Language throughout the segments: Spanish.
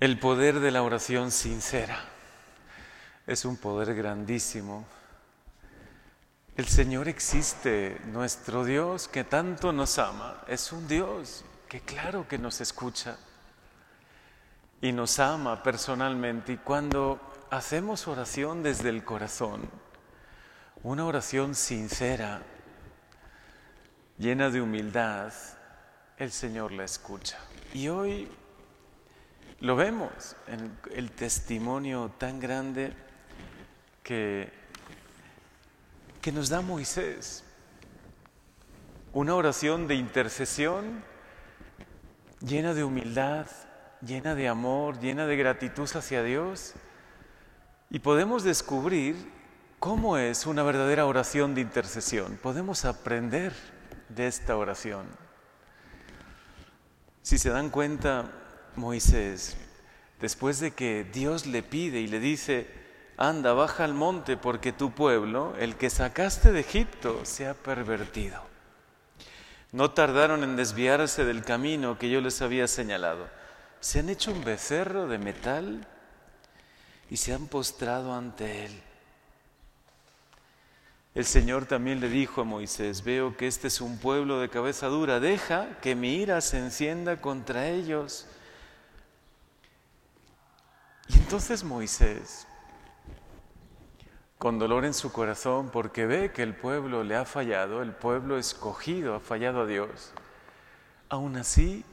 El poder de la oración sincera es un poder grandísimo. El Señor existe, nuestro Dios que tanto nos ama, es un Dios que claro que nos escucha y nos ama personalmente. Y cuando hacemos oración desde el corazón, una oración sincera, llena de humildad, el Señor la escucha. Y hoy lo vemos en el testimonio tan grande que, que nos da Moisés. Una oración de intercesión llena de humildad, llena de amor, llena de gratitud hacia Dios. Y podemos descubrir cómo es una verdadera oración de intercesión. Podemos aprender de esta oración. Si se dan cuenta, Moisés, después de que Dios le pide y le dice, anda, baja al monte porque tu pueblo, el que sacaste de Egipto, se ha pervertido. No tardaron en desviarse del camino que yo les había señalado. Se han hecho un becerro de metal y se han postrado ante él. El Señor también le dijo a Moisés, veo que este es un pueblo de cabeza dura, deja que mi ira se encienda contra ellos entonces Moisés, con dolor en su corazón, porque ve que el pueblo le ha fallado, el pueblo escogido ha fallado a Dios, aún así,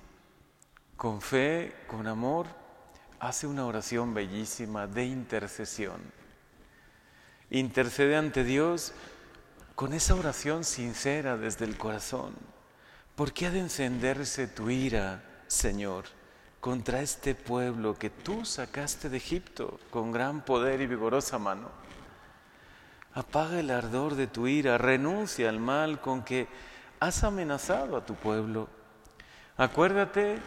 con fe, con amor, hace una oración bellísima de intercesión. Intercede ante Dios con esa oración sincera desde el corazón. ¿Por qué ha de encenderse tu ira, Señor? Contra este pueblo que tú sacaste de Egipto con gran poder y vigorosa mano. Apaga el ardor de tu ira, renuncia al mal con que has amenazado a tu pueblo. Acuérdate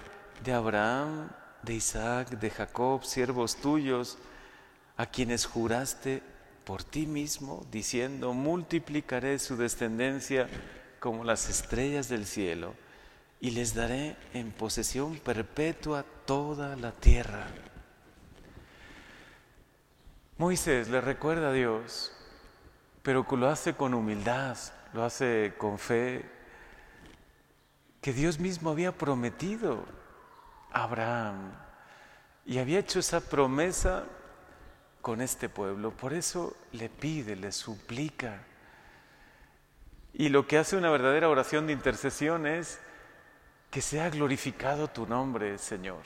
de Abraham, de Isaac, de Jacob, siervos tuyos, a quienes juraste por ti mismo, diciendo, multiplicaré su descendencia como las estrellas del cielo y les daré en posesión perpetua toda la tierra. Moisés le recuerda a Dios, pero lo hace con humildad, lo hace con fe, que Dios mismo había prometido a Abraham y había hecho esa promesa con este pueblo. Por eso le pide, le suplica. Y lo que hace una verdadera oración de intercesión es que sea glorificado tu nombre, Señor.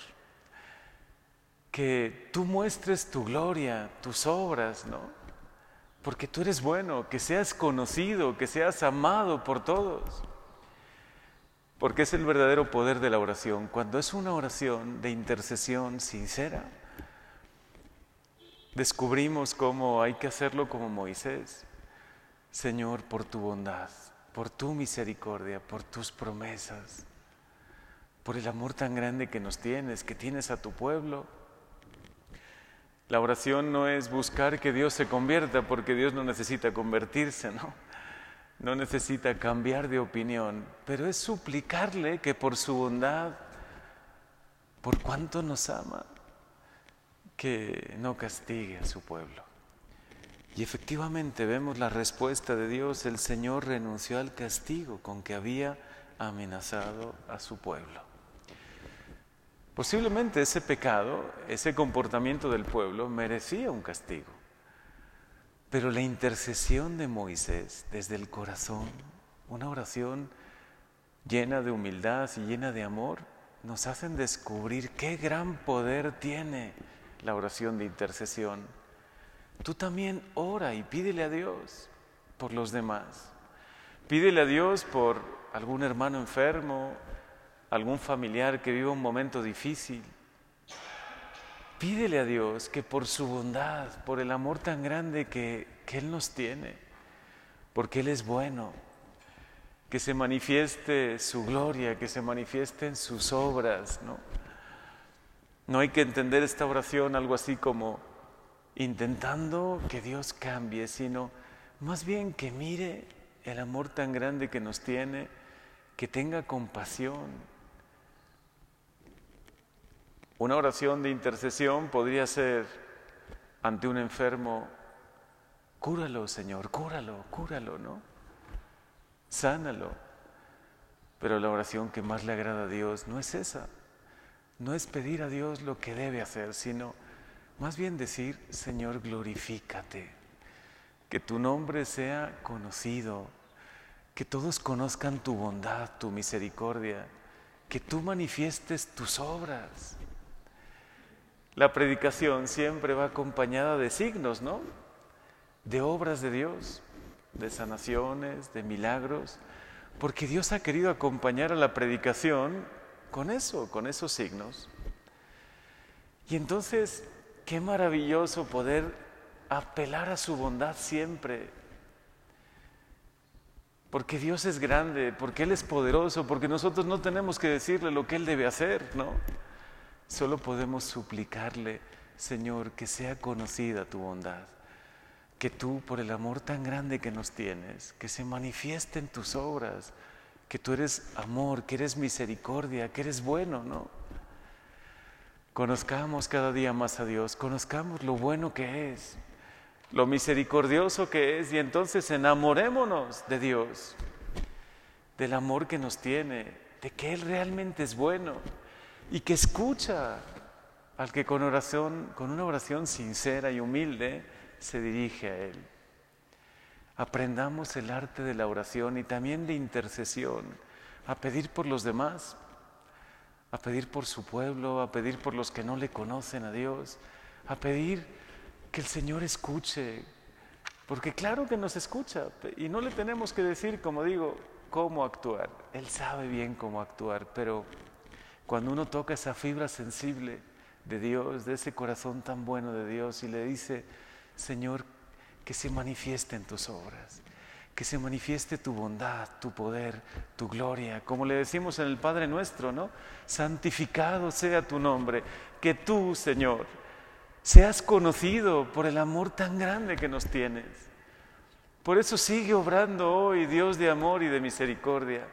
Que tú muestres tu gloria, tus obras, ¿no? Porque tú eres bueno, que seas conocido, que seas amado por todos. Porque es el verdadero poder de la oración. Cuando es una oración de intercesión sincera, descubrimos cómo hay que hacerlo como Moisés. Señor, por tu bondad, por tu misericordia, por tus promesas por el amor tan grande que nos tienes, que tienes a tu pueblo. La oración no es buscar que Dios se convierta, porque Dios no necesita convertirse, ¿no? Necesita cambiar de opinión, pero es suplicarle que por su bondad, por cuanto nos ama, que no castigue a su pueblo. Y efectivamente vemos la respuesta de Dios, el Señor renunció al castigo con que había amenazado a su pueblo. Posiblemente ese pecado, ese comportamiento del pueblo merecía un castigo. Pero la intercesión de Moisés desde el corazón, una oración llena de humildad y llena de amor, nos hacen descubrir qué gran poder tiene la oración de intercesión. Tú también ora y pídele a Dios por los demás. Pídele a Dios por algún hermano enfermo, algún familiar que viva un momento difícil, pídele a Dios que por su bondad, por el amor tan grande que, que Él nos tiene, porque Él es bueno, que se manifieste su gloria, que se manifieste sus obras, ¿no? No hay que entender esta oración algo así como intentando que Dios cambie, sino más bien que mire el amor tan grande que nos tiene, que tenga compasión, Una oración de intercesión podría ser ante un enfermo, cúralo, Señor, cúralo, cúralo, ¿no? Sánalo. Pero la oración que más le agrada a Dios no es esa. No es pedir a Dios lo que debe hacer, sino más bien decir, Señor, glorifícate. Que tu nombre sea conocido. Que todos conozcan tu bondad, tu misericordia. Que tú manifiestes tus obras. La predicación siempre va acompañada de signos, ¿no? De obras de Dios, de sanaciones, de milagros, porque Dios ha querido acompañar a la predicación con eso, con esos signos. Y entonces, qué maravilloso poder apelar a su bondad siempre. Porque Dios es grande, porque Él es poderoso, porque nosotros no tenemos que decirle lo que Él debe hacer, ¿no? Solo podemos suplicarle, Señor, que sea conocida tu bondad, que tú, por el amor tan grande que nos tienes, que se manifieste en tus obras, que tú eres amor, que eres misericordia, que eres bueno, ¿no? Conozcamos cada día más a Dios, conozcamos lo bueno que es, lo misericordioso que es y entonces enamorémonos de Dios, del amor que nos tiene, de que Él realmente es bueno y que escucha al que con oración, con una oración sincera y humilde se dirige a Él. Aprendamos el arte de la oración y también de intercesión, a pedir por los demás, a pedir por su pueblo, a pedir por los que no le conocen a Dios, a pedir que el Señor escuche, porque claro que nos escucha y no le tenemos que decir, como digo, cómo actuar. Él sabe bien cómo actuar, pero cuando uno toca esa fibra sensible de Dios, de ese corazón tan bueno de Dios y le dice, Señor, que se manifieste en tus obras, que se manifieste tu bondad, tu poder, tu gloria, como le decimos en el Padre nuestro, ¿no? Santificado sea tu nombre, que tú, Señor, seas conocido por el amor tan grande que nos tienes. Por eso sigue obrando hoy, Dios de amor y de misericordia.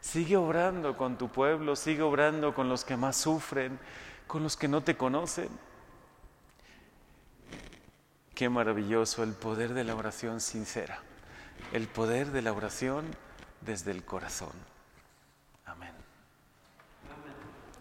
Sigue obrando con tu pueblo, sigue obrando con los que más sufren, con los que no te conocen. Qué maravilloso el poder de la oración sincera, el poder de la oración desde el corazón.